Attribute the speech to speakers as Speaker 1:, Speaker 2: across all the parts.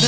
Speaker 1: Don't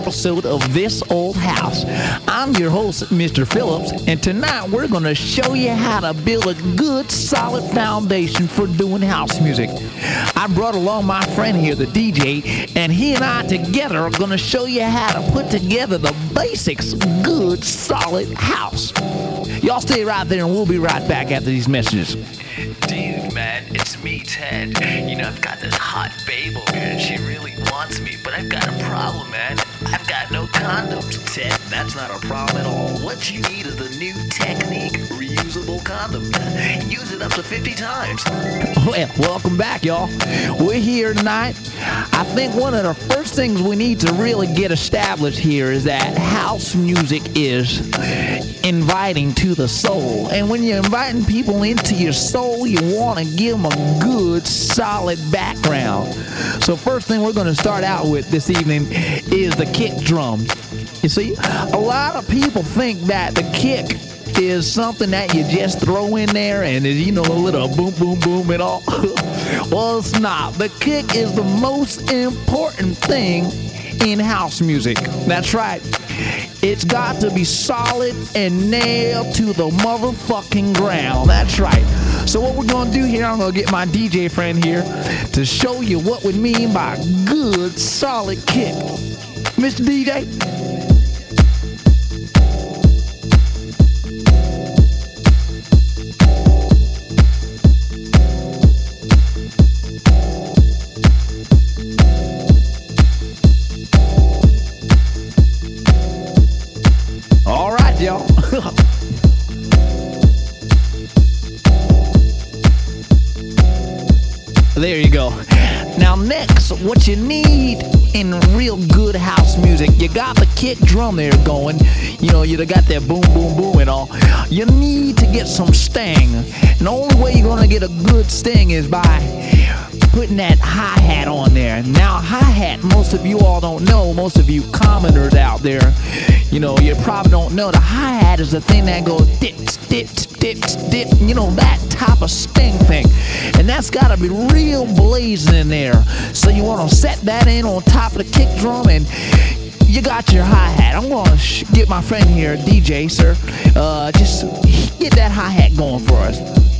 Speaker 2: episode of This Old House. I'm your host, Mr. Phillips, and tonight we're going to show you how to build a good, solid foundation for doing house music. I brought along my friend here, the DJ, and he and I together are going to show you how to put together the basics good, solid house. Y'all stay right there, and we'll be right back after these messages.
Speaker 3: Dude, man, it's me, Ted. You know, I've got this hot babe over here, and she really wants me, but I've got a problem, man. Got no condoms, Ted. That's not a problem at all. What you need is the new technique reusable condom. Use it up to 50 times.
Speaker 2: Well, welcome back, y'all. We're here tonight. I think one of the first things we need to really get established here is that house music is inviting to the soul. And when you're inviting people into your soul, you want to give them a good, solid background. So, first thing we're going to start out with this evening is the kick drum. You see, a lot of people think that the kick is something that you just throw in there and is, you know, a little boom, boom, boom and all. well, it's not. The kick is the most important thing in house music. That's right. It's got to be solid and nailed to the motherfucking ground. That's right. So what we're gonna do here, I'm gonna get my DJ friend here to show you what we mean by good solid kick. Mr. DJ. What you need in real good house music, you got the kick drum there going. You know, you got that boom, boom, boom and all. You need to get some sting. And the only way you're gonna get a good sting is by putting that hi hat on there. Now, hi hat, most of you all don't know, most of you commoners out there, you know, you probably don't know the hi hat is the thing that goes dip, dip, dip, dip, you know, that type of sting thing. And that's got to be real blazing in there. So you want to set that in on top of the kick drum and you got your hi hat. I'm to sh- get my friend here, DJ, sir, uh, just get that hi hat going for us.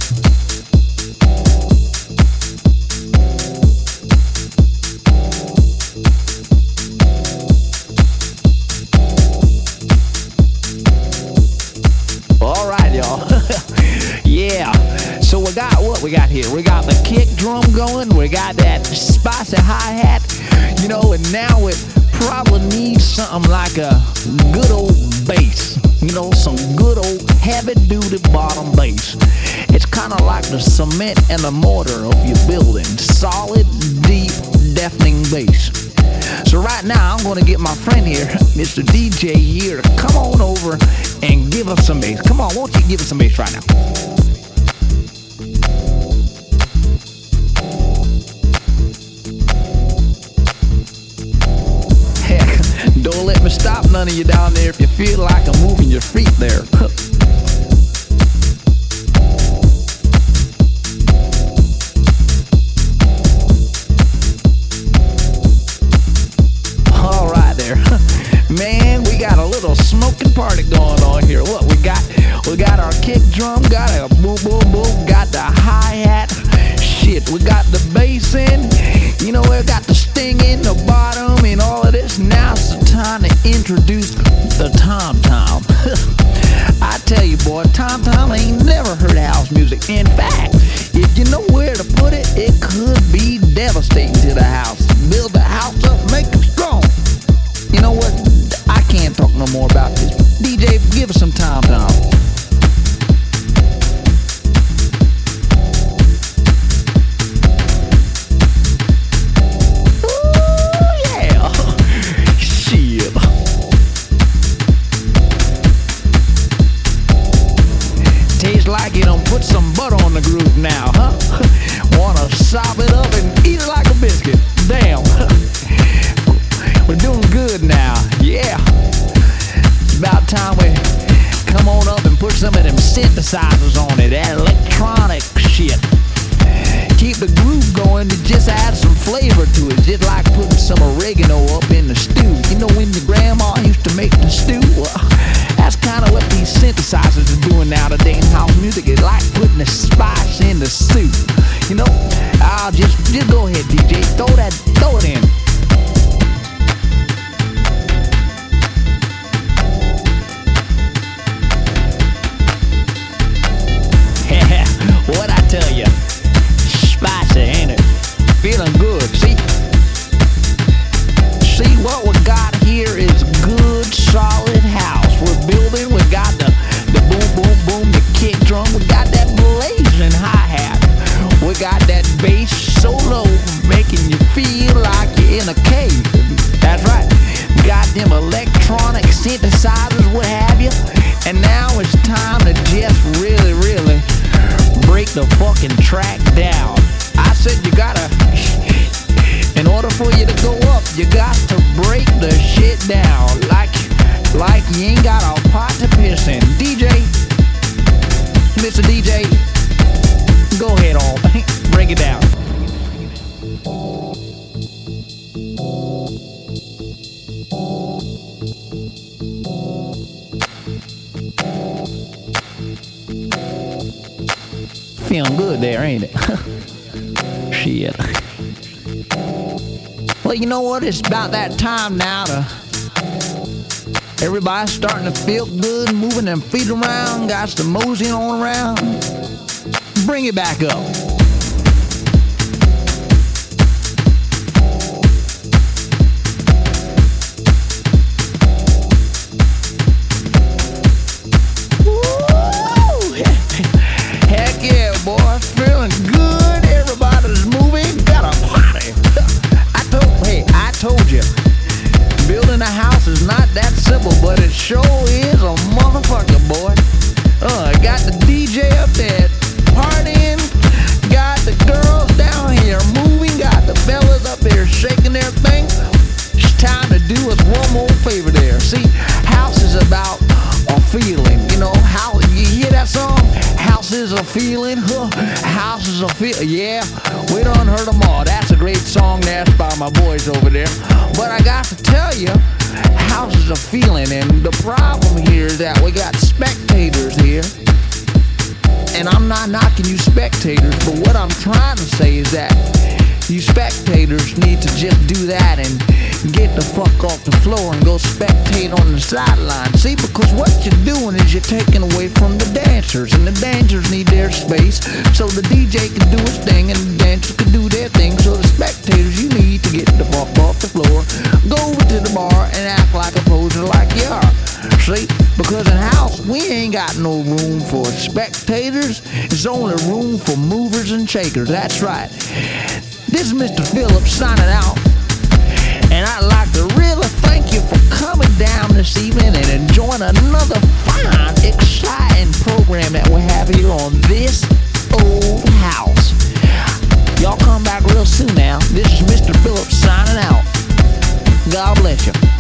Speaker 2: We got here? We got the kick drum going. We got that spicy hi hat. You know, and now it probably needs something like a good old bass. You know, some good old heavy duty bottom bass. It's kind of like the cement and the mortar of your building. Solid, deep, deafening bass. So right now, I'm to get my friend here, Mr. DJ here, to come on over and give us some bass. Come on, won't you give us some bass right now? Me stop none of you down there if you feel like I'm moving your feet there. no more about this. DJ, give us some time tom. there, ain't it? Shit. Well, you know what? It's about that time now to. Everybody's starting to feel good, moving their feet around, got some moseying on around. Bring it back up. but it sure is. that. You spectators need to just do that and get the fuck off the floor and go spectate on the sideline. See, because what you're doing is you're taking away from the dancers, and the dancers need their space so the DJ can do his thing and the dancers can do their thing. So the spectators, you need to get the fuck off the ain't got no room for spectators. It's only room for movers and shakers. That's right. This is Mr. Phillips signing out. And I'd like to really thank you for coming down this evening and enjoying another fine, exciting program that we have here on this old house. Y'all come back real soon now. This is Mr. Phillips signing out. God bless you.